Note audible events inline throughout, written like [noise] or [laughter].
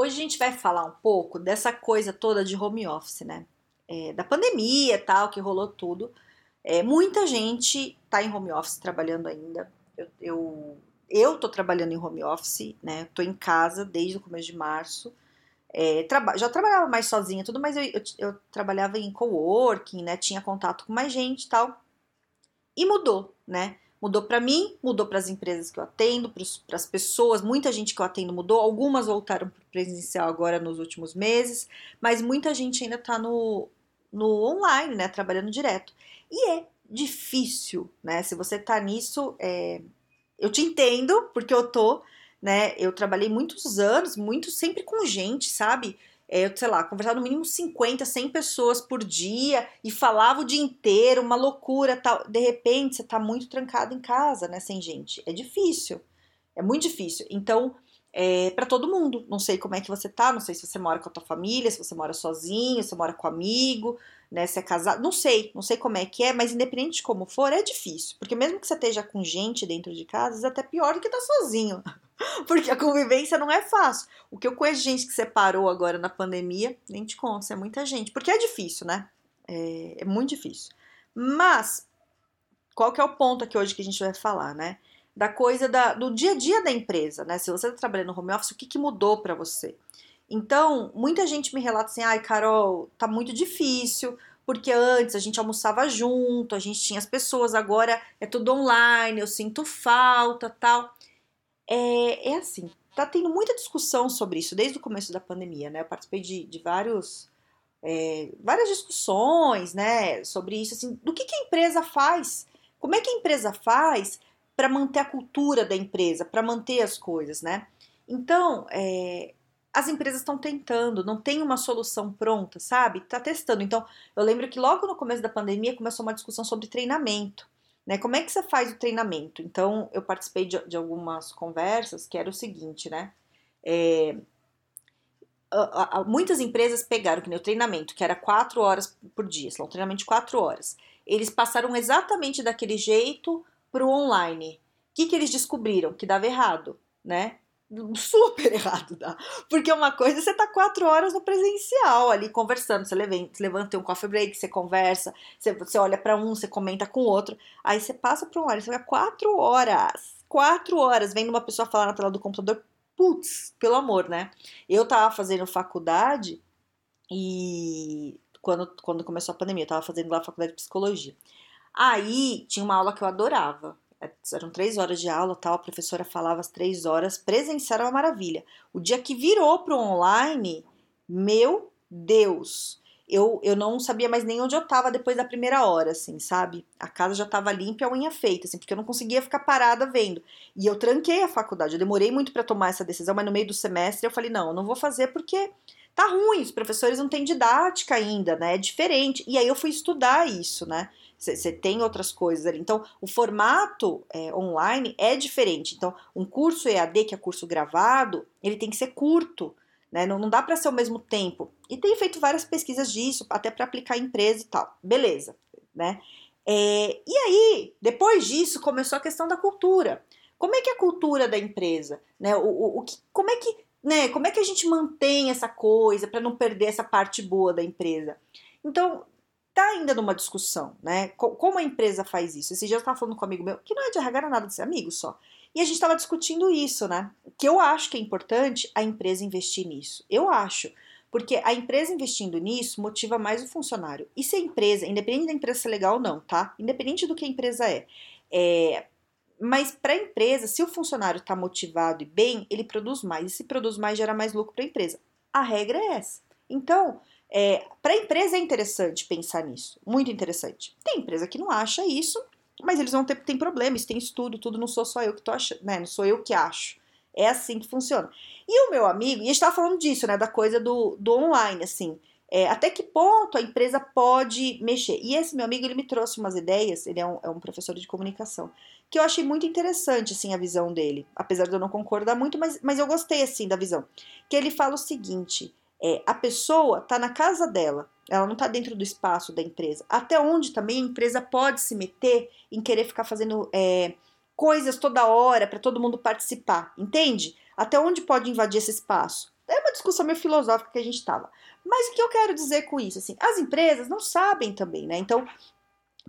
Hoje a gente vai falar um pouco dessa coisa toda de home office, né? É, da pandemia e tal, que rolou tudo. É, muita gente tá em home office trabalhando ainda. Eu, eu, eu tô trabalhando em home office, né? Tô em casa desde o começo de março. É, traba já trabalhava mais sozinha, tudo, mas eu, eu, eu trabalhava em coworking, né? Tinha contato com mais gente e tal. E mudou, né? Mudou para mim, mudou para as empresas que eu atendo, para as pessoas, muita gente que eu atendo mudou, algumas voltaram para presencial agora nos últimos meses, mas muita gente ainda está no, no online, né, trabalhando direto. E é difícil, né, se você está nisso, é, eu te entendo, porque eu tô, né, eu trabalhei muitos anos, muito sempre com gente, sabe, é, sei lá, conversar no mínimo 50, 100 pessoas por dia e falava o dia inteiro, uma loucura tal. De repente, você tá muito trancado em casa, né, sem gente. É difícil, é muito difícil. Então, é para todo mundo. Não sei como é que você tá, não sei se você mora com a tua família, se você mora sozinho, se você mora com amigo, né, se é casado, não sei, não sei como é que é, mas independente de como for, é difícil. Porque mesmo que você esteja com gente dentro de casa, é até pior do que estar tá sozinho. [laughs] Porque a convivência não é fácil. O que eu conheço gente que separou agora na pandemia, nem te conto, é muita gente. Porque é difícil, né? É, é muito difícil. Mas, qual que é o ponto aqui hoje que a gente vai falar, né? Da coisa da, do dia a dia da empresa, né? Se você está trabalhando no home office, o que, que mudou para você? Então, muita gente me relata assim, ai, Carol, tá muito difícil, porque antes a gente almoçava junto, a gente tinha as pessoas, agora é tudo online, eu sinto falta, tal é, é assim, tá tendo muita discussão sobre isso desde o começo da pandemia, né? Eu participei de, de vários, é, várias discussões, né, sobre isso, assim, do que, que a empresa faz, como é que a empresa faz para manter a cultura da empresa, para manter as coisas, né? Então, é, as empresas estão tentando, não tem uma solução pronta, sabe? Tá testando. Então, eu lembro que logo no começo da pandemia começou uma discussão sobre treinamento. Né? Como é que você faz o treinamento? Então, eu participei de, de algumas conversas que era o seguinte, né? É, a, a, muitas empresas pegaram que o treinamento, que era quatro horas por dia, sei lá, um treinamento de quatro horas. Eles passaram exatamente daquele jeito para o online. O que, que eles descobriram? Que dava errado, né? Super [laughs] errado dá. Porque uma coisa é você tá quatro horas no presencial ali conversando. Você levanta, você levanta tem um coffee break, você conversa, você, você olha para um, você comenta com o outro. Aí você passa para um lado, você fica quatro horas. Quatro horas vendo uma pessoa falar na tela do computador. Putz, pelo amor, né? Eu tava fazendo faculdade e quando, quando começou a pandemia, eu tava fazendo lá a faculdade de psicologia. Aí tinha uma aula que eu adorava, eram três horas de aula, tal, a professora falava as três horas, presencial era uma maravilha. O dia que virou pro online, meu Deus, eu, eu não sabia mais nem onde eu tava depois da primeira hora, assim, sabe? A casa já tava limpa e a unha feita, assim, porque eu não conseguia ficar parada vendo. E eu tranquei a faculdade, eu demorei muito para tomar essa decisão, mas no meio do semestre eu falei, não, eu não vou fazer porque tá ruim, os professores não têm didática ainda, né? É diferente. E aí eu fui estudar isso, né? Você tem outras coisas ali. Então, o formato é, online é diferente. Então, um curso EAD, que é curso gravado, ele tem que ser curto, né? Não, não dá para ser ao mesmo tempo. E tem feito várias pesquisas disso, até para aplicar em empresa e tal. Beleza, né? É, e aí, depois disso, começou a questão da cultura. Como é que é a cultura da empresa? Né? O, o, o que, como é que né, como é que a gente mantém essa coisa para não perder essa parte boa da empresa? Então, tá ainda numa discussão, né? Como a empresa faz isso? Esse dia eu estava falando com um amigo meu, que não é de RH nada de amigo só. E a gente estava discutindo isso, né? Que eu acho que é importante a empresa investir nisso. Eu acho. Porque a empresa investindo nisso motiva mais o funcionário. E se a empresa, independente da empresa ser legal ou não, tá? Independente do que a empresa é. é mas para a empresa, se o funcionário está motivado e bem, ele produz mais. E se produz mais, gera mais lucro para a empresa. A regra é essa. Então, é, para a empresa é interessante pensar nisso, muito interessante. Tem empresa que não acha isso, mas eles vão ter tem problema, isso tem estudo, tudo não sou só eu que tô achando, né? Não sou eu que acho. É assim que funciona. E o meu amigo, e a gente tava falando disso, né? Da coisa do, do online, assim. É, até que ponto a empresa pode mexer? E esse meu amigo, ele me trouxe umas ideias, ele é um, é um, professor de comunicação, que eu achei muito interessante, assim, a visão dele. Apesar de eu não concordar muito, mas, mas eu gostei, assim, da visão. Que ele fala o seguinte, é, a pessoa está na casa dela, ela não está dentro do espaço da empresa. Até onde também a empresa pode se meter em querer ficar fazendo é, coisas toda hora para todo mundo participar, entende? Até onde pode invadir esse espaço? É uma discussão meio filosófica que a gente estava. Mas o que eu quero dizer com isso? Assim, as empresas não sabem também, né? Então,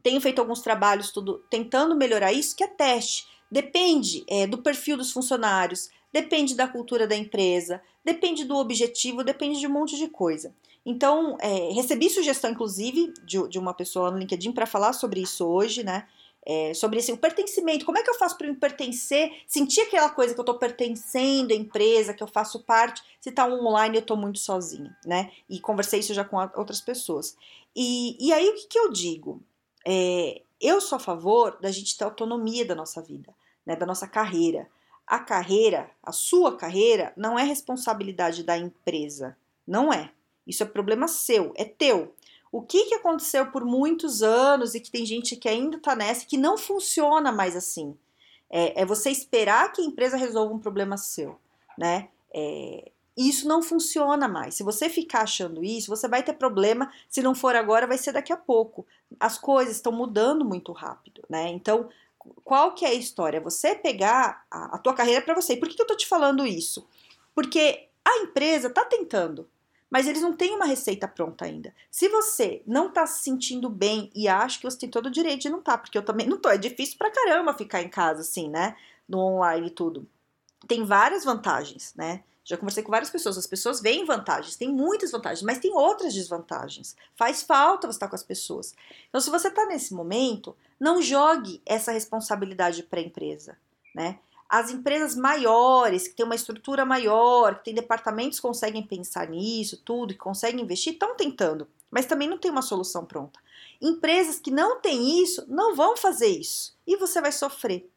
tenho feito alguns trabalhos tudo tentando melhorar isso, que é teste. Depende é, do perfil dos funcionários, depende da cultura da empresa, depende do objetivo, depende de um monte de coisa. Então, é, recebi sugestão, inclusive, de, de uma pessoa no LinkedIn para falar sobre isso hoje, né? É, sobre assim, o pertencimento, como é que eu faço para me pertencer, sentir aquela coisa que eu estou pertencendo à empresa, que eu faço parte, se está online eu estou muito sozinha, né? E conversei isso já com outras pessoas. E, e aí o que, que eu digo? É, eu sou a favor da gente ter autonomia da nossa vida, né, da nossa carreira. A carreira, a sua carreira, não é responsabilidade da empresa, não é. Isso é problema seu, é teu. O que, que aconteceu por muitos anos e que tem gente que ainda está nessa que não funciona mais assim? É, é, você esperar que a empresa resolva um problema seu, né? É, isso não funciona mais. Se você ficar achando isso, você vai ter problema. Se não for agora, vai ser daqui a pouco. As coisas estão mudando muito rápido, né? Então, qual que é a história? Você pegar a, a tua carreira para você. E por que, que eu tô te falando isso? Porque a empresa tá tentando mas eles não têm uma receita pronta ainda. Se você não está se sentindo bem e acha que você tem todo o direito de não estar, tá, porque eu também não tô, é difícil pra caramba ficar em casa assim, né? No online e tudo. Tem várias vantagens, né? Já conversei com várias pessoas, as pessoas veem vantagens, tem muitas vantagens, mas tem outras desvantagens. Faz falta você estar com as pessoas. Então, se você está nesse momento, não jogue essa responsabilidade para a empresa, né? As empresas maiores, que têm uma estrutura maior, que têm departamentos que conseguem pensar nisso, tudo, que conseguem investir, estão tentando, mas também não tem uma solução pronta. Empresas que não têm isso, não vão fazer isso e você vai sofrer.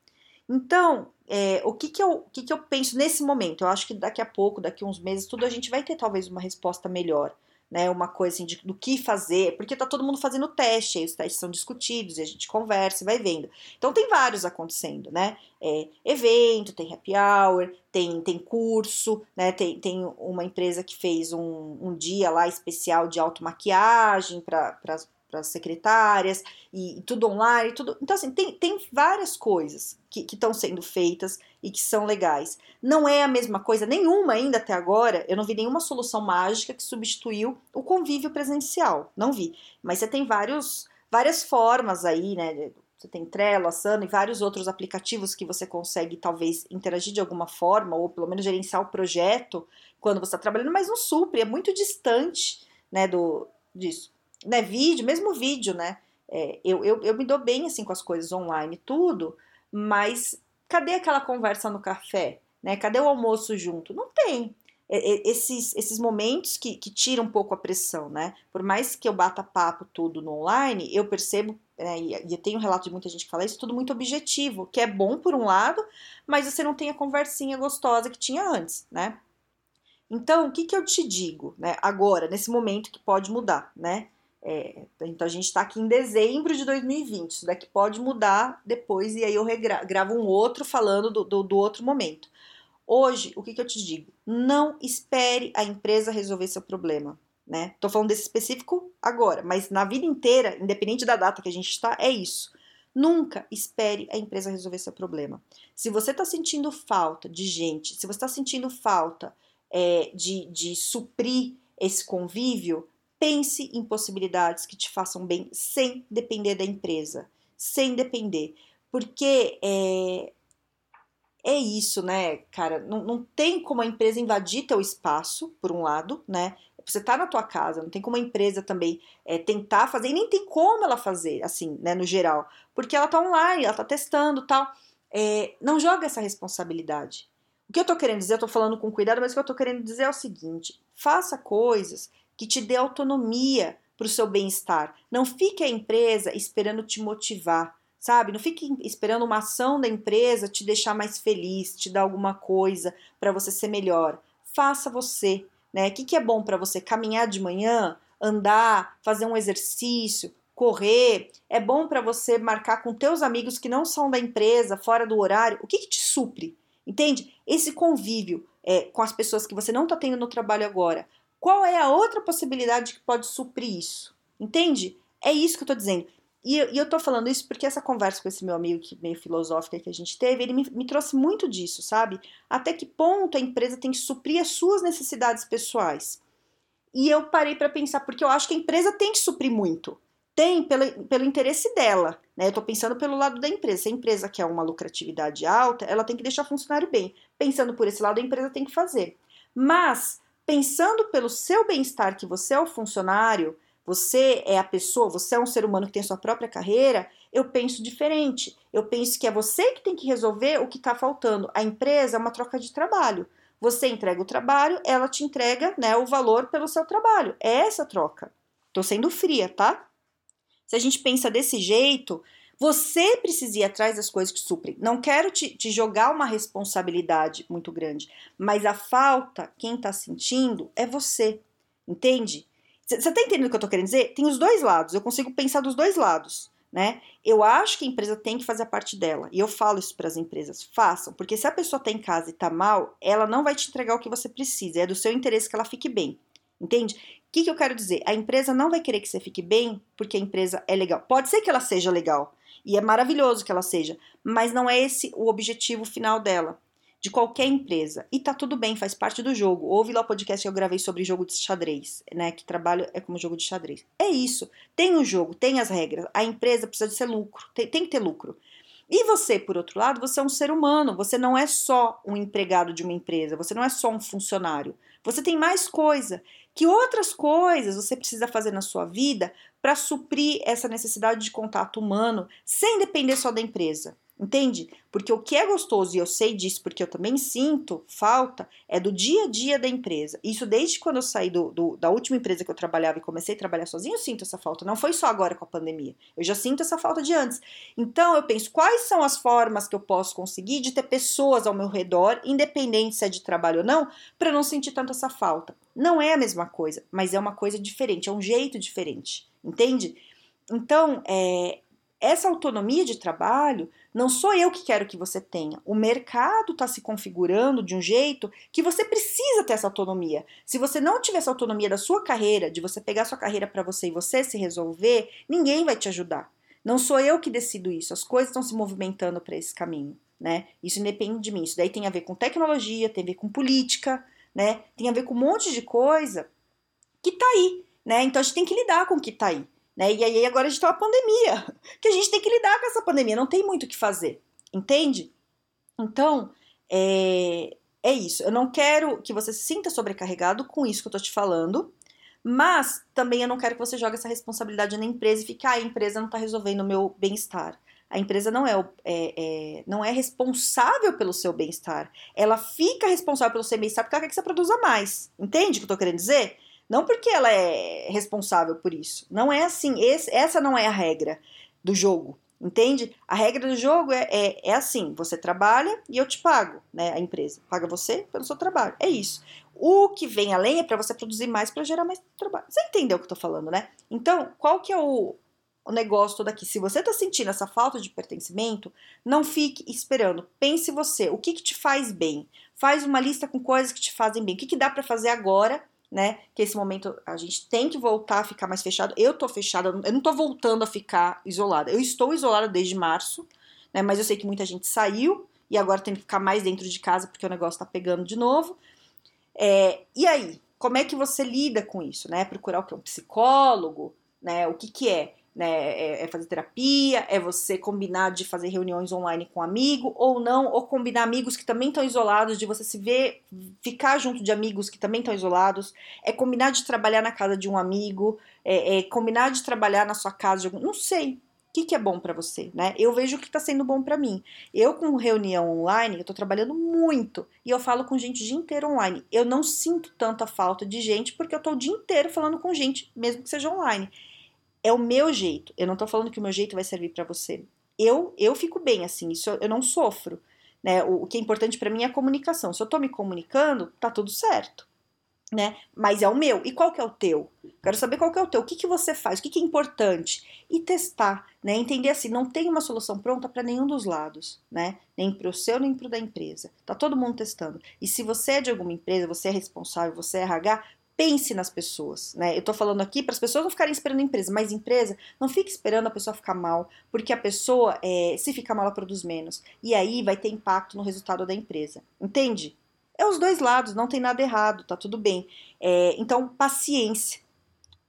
Então, é, o que, que, eu, o que, que eu penso nesse momento? Eu acho que daqui a pouco, daqui a uns meses, tudo a gente vai ter talvez uma resposta melhor né, uma coisa assim de, do que fazer, porque tá todo mundo fazendo teste, aí os testes são discutidos e a gente conversa e vai vendo. Então tem vários acontecendo, né? É, evento, tem happy hour, tem, tem curso, né? Tem, tem uma empresa que fez um, um dia lá especial de automaquiagem para para as secretárias e, e, tudo online, tudo. Então, assim, tem, tem várias coisas que estão sendo feitas e que são legais. Não é a mesma coisa, nenhuma ainda até agora, eu não vi nenhuma solução mágica que substituiu o convívio presencial. Não vi. Mas você tem vários, várias formas aí, né? Você tem Trello, Asana e vários outros aplicativos que você consegue talvez interagir de alguma forma, ou pelo menos gerenciar o projeto quando você está trabalhando, mas não supre, é muito distante né, do, disso né, vídeo, mesmo vídeo, né? É, eu, eu, eu me dou bem assim com as coisas online, tudo, mas cadê aquela conversa no café? Né? Cadê o almoço junto? Não tem. Esses, esses momentos que, que tiram um pouco a pressão, né? Por mais que eu bata papo tudo no online, eu percebo, né, e eu tenho um relato de muita gente que fala isso, tudo muito objetivo, que é bom por um lado, mas você não tem a conversinha gostosa que tinha antes, né? Então, o que, que eu te digo, né? Agora, nesse momento que pode mudar, né? É, então a gente está aqui em dezembro de 2020, isso daqui pode mudar depois e aí eu gravo um outro falando do, do, do outro momento. Hoje, o que, que, eu te digo? Não espere a empresa resolver seu problema, né? Tô falando desse específico agora, mas na vida inteira, independente da data que a gente está, é isso. Nunca espere a empresa resolver seu problema. Se você está sentindo falta de gente, se você está sentindo falta é, de, de suprir esse convívio, Pense em possibilidades que te façam bem sem depender da empresa, sem depender, porque é, é isso, né, cara? Não, não tem como a empresa invadir teu espaço, por um lado, né? Você tá na tua casa, não tem como a empresa também é, tentar fazer, e nem tem como ela fazer, assim, né, no geral, porque ela tá online, ela tá testando tal. É, não joga essa responsabilidade. O que eu tô querendo dizer, eu tô falando com cuidado, mas o que eu tô querendo dizer é o seguinte: faça coisas que te dê autonomia para o seu bem-estar. Não fique a empresa esperando te motivar, sabe? Não fique esperando uma ação da empresa te deixar mais feliz, te dar alguma coisa para você ser melhor. Faça você, né? O que, que é bom para você? Caminhar de manhã andar, fazer um exercício, correr, é bom para você marcar com teus amigos que não são da empresa, fora do horário. O que, que te supre? Entende? Esse convívio é, com as pessoas que você não está tendo no trabalho agora. Qual é a outra possibilidade que pode suprir isso? Entende? É isso que eu estou dizendo. E, e eu estou falando isso porque essa conversa com esse meu amigo que meio filosófica que a gente teve, ele me, me trouxe muito disso, sabe? Até que ponto a empresa tem que suprir as suas necessidades pessoais. E eu parei para pensar, porque eu acho que a empresa tem que suprir muito. Tem pelo, pelo interesse dela. Né? Eu estou pensando pelo lado da empresa. Se a empresa quer uma lucratividade alta, ela tem que deixar o funcionário bem. Pensando por esse lado, a empresa tem que fazer. Mas, pensando pelo seu bem-estar, que você é o funcionário, você é a pessoa, você é um ser humano que tem sua própria carreira, eu penso diferente. Eu penso que é você que tem que resolver o que está faltando. A empresa é uma troca de trabalho. Você entrega o trabalho, ela te entrega né, o valor pelo seu trabalho. É essa troca. Tô sendo fria, tá? Se a gente pensa desse jeito, você precisa ir atrás das coisas que suprem. Não quero te, te jogar uma responsabilidade muito grande, mas a falta, quem tá sentindo, é você. Entende? Você tá entendendo o que eu tô querendo dizer? Tem os dois lados, eu consigo pensar dos dois lados né? Eu acho que a empresa tem que fazer a parte dela. E eu falo isso para as empresas, façam, porque se a pessoa está em casa e está mal, ela não vai te entregar o que você precisa. É do seu interesse que ela fique bem. Entende? O que, que eu quero dizer? A empresa não vai querer que você fique bem porque a empresa é legal. Pode ser que ela seja legal e é maravilhoso que ela seja, mas não é esse o objetivo final dela de qualquer empresa. E tá tudo bem, faz parte do jogo. Ouve lá o podcast que eu gravei sobre jogo de xadrez, né? Que trabalho é como jogo de xadrez. É isso. Tem o jogo, tem as regras. A empresa precisa de ser lucro, tem, tem que ter lucro. E você, por outro lado, você é um ser humano, você não é só um empregado de uma empresa, você não é só um funcionário. Você tem mais coisa. Que outras coisas você precisa fazer na sua vida para suprir essa necessidade de contato humano sem depender só da empresa? Entende? Porque o que é gostoso, e eu sei disso porque eu também sinto falta, é do dia a dia da empresa. Isso desde quando eu saí do, do, da última empresa que eu trabalhava e comecei a trabalhar sozinho, eu sinto essa falta. Não foi só agora com a pandemia. Eu já sinto essa falta de antes. Então eu penso, quais são as formas que eu posso conseguir de ter pessoas ao meu redor, independente se é de trabalho ou não, para não sentir tanto essa falta? Não é a mesma coisa, mas é uma coisa diferente, é um jeito diferente. Entende? Então, é, essa autonomia de trabalho não sou eu que quero que você tenha. O mercado está se configurando de um jeito que você precisa ter essa autonomia. Se você não tiver essa autonomia da sua carreira, de você pegar sua carreira para você e você se resolver, ninguém vai te ajudar. Não sou eu que decido isso. As coisas estão se movimentando para esse caminho, né? Isso independe de mim. Isso daí tem a ver com tecnologia, tem a ver com política, né? Tem a ver com um monte de coisa que tá aí, né? Então a gente tem que lidar com o que tá aí. Né? E aí agora a gente tem uma pandemia, [laughs] que a gente tem que lidar com essa pandemia, não tem muito o que fazer, entende? Então, é, é isso. Eu não quero que você se sinta sobrecarregado com isso que eu tô te falando, mas também eu não quero que você jogue essa responsabilidade na empresa e fique, ah, a empresa não tá resolvendo o meu bem-estar. A empresa não é, é, é, não é responsável pelo seu bem-estar. Ela fica responsável pelo seu bem-estar porque ela quer que você produza mais. Entende o que eu tô querendo dizer? Não porque ela é responsável por isso. Não é assim. Esse, essa não é a regra do jogo. Entende? A regra do jogo é, é, é, assim: você trabalha e eu te pago, né? A empresa paga você pelo seu trabalho. É isso. O que vem além é para você produzir mais para gerar mais trabalho. Você entendeu o que eu tô falando, né? Então, qual que é o, o negócio todo aqui? Se você tá sentindo essa falta de pertencimento, não fique esperando. Pense você, o que que te faz bem? Faz uma lista com coisas que te fazem bem. O que, que dá para fazer agora né? Que esse momento a gente tem que voltar a ficar mais fechado. Eu tô fechada, eu não tô voltando a ficar isolada. Eu estou isolada desde março, né? Mas eu sei que muita gente saiu e agora tem que ficar mais dentro de casa porque o negócio tá pegando de novo. É, e aí, como é que você lida com isso, né? Procurar o que? Um psicólogo, né? O que que é? Né? É, é, fazer terapia, é você combinar de fazer reuniões online com um amigo ou não, ou combinar amigos que também estão isolados, de você se ver, ficar junto de amigos que também estão isolados, é combinar de trabalhar na casa de um amigo, é, é combinar de trabalhar na sua casa de algum. Não sei. O que, que é bom para você, né? Eu vejo o que está sendo bom para mim. Eu, com reunião online, eu tô trabalhando muito e eu falo com gente o dia inteiro online. Eu não sinto tanta falta de gente porque eu tô o dia inteiro falando com gente, mesmo que seja online é o meu jeito. Eu não tô falando que o meu jeito vai servir para você. Eu eu fico bem assim, isso eu, eu não sofro, né? O, o, que é importante para mim é a comunicação. Se eu tô me comunicando, tá tudo certo. né? Mas é o meu. E qual que é o teu? Quero saber qual que é o teu. O que, que você faz? O que, que é importante? E testar, né? Entender assim, não tem uma solução pronta para nenhum dos lados, né? Nem para o seu, nem para da empresa. Tá todo mundo testando. E se você é de alguma empresa, você é responsável, você é RH, pense nas pessoas, né? Eu tô falando aqui para as pessoas não ficarem esperando a empresa, mas empresa, não fique esperando a pessoa ficar mal, porque a pessoa, é, se ficar mal, ela produz menos. E aí vai ter impacto no resultado da empresa. Entende? É os dois lados, não tem nada errado, tá tudo bem. É, então, paciência.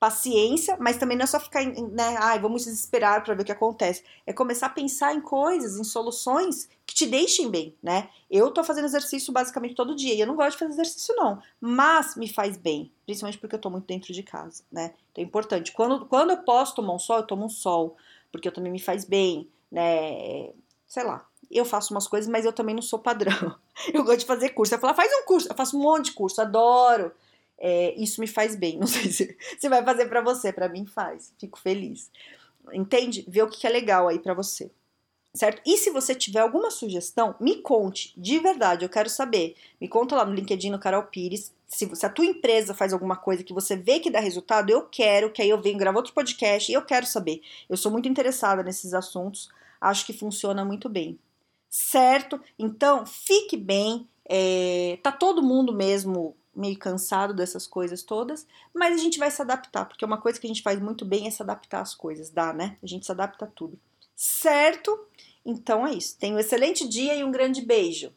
Paciência, mas também não é só ficar, né? Ai, vamos esperar para ver o que acontece. É começar a pensar em coisas, em soluções que te deixem bem, né? Eu tô fazendo exercício basicamente todo dia e eu não gosto de fazer exercício, não, mas me faz bem, principalmente porque eu tô muito dentro de casa, né? Então é importante. Quando, quando eu posso tomar um sol, eu tomo um sol, porque eu também me faz bem, né? Sei lá, eu faço umas coisas, mas eu também não sou padrão. [laughs] Eu gosto de fazer curso. Eu falo, faz um curso. Eu faço um monte de curso, adoro. É, isso me faz bem. [laughs] Não sei se, se vai fazer para você, para mim faz. Fico feliz. Entende? Vê o que é legal aí para você. Certo? E se você tiver alguma sugestão, me conte, de verdade, eu quero saber. Me conta lá no LinkedIn, no Carol Pires. Se, se a tua empresa faz alguma coisa que você vê que dá resultado, eu quero, que aí eu venho gravar outro podcast e eu quero saber. Eu sou muito interessada nesses assuntos, acho que funciona muito bem certo? Então, fique bem. É, tá todo mundo mesmo meio cansado dessas coisas todas, mas a gente vai se adaptar, porque uma coisa que a gente faz muito bem é se adaptar às coisas, dá, né? A gente se adapta a tudo. Certo? Então é isso. Tenha um excelente dia e um grande beijo.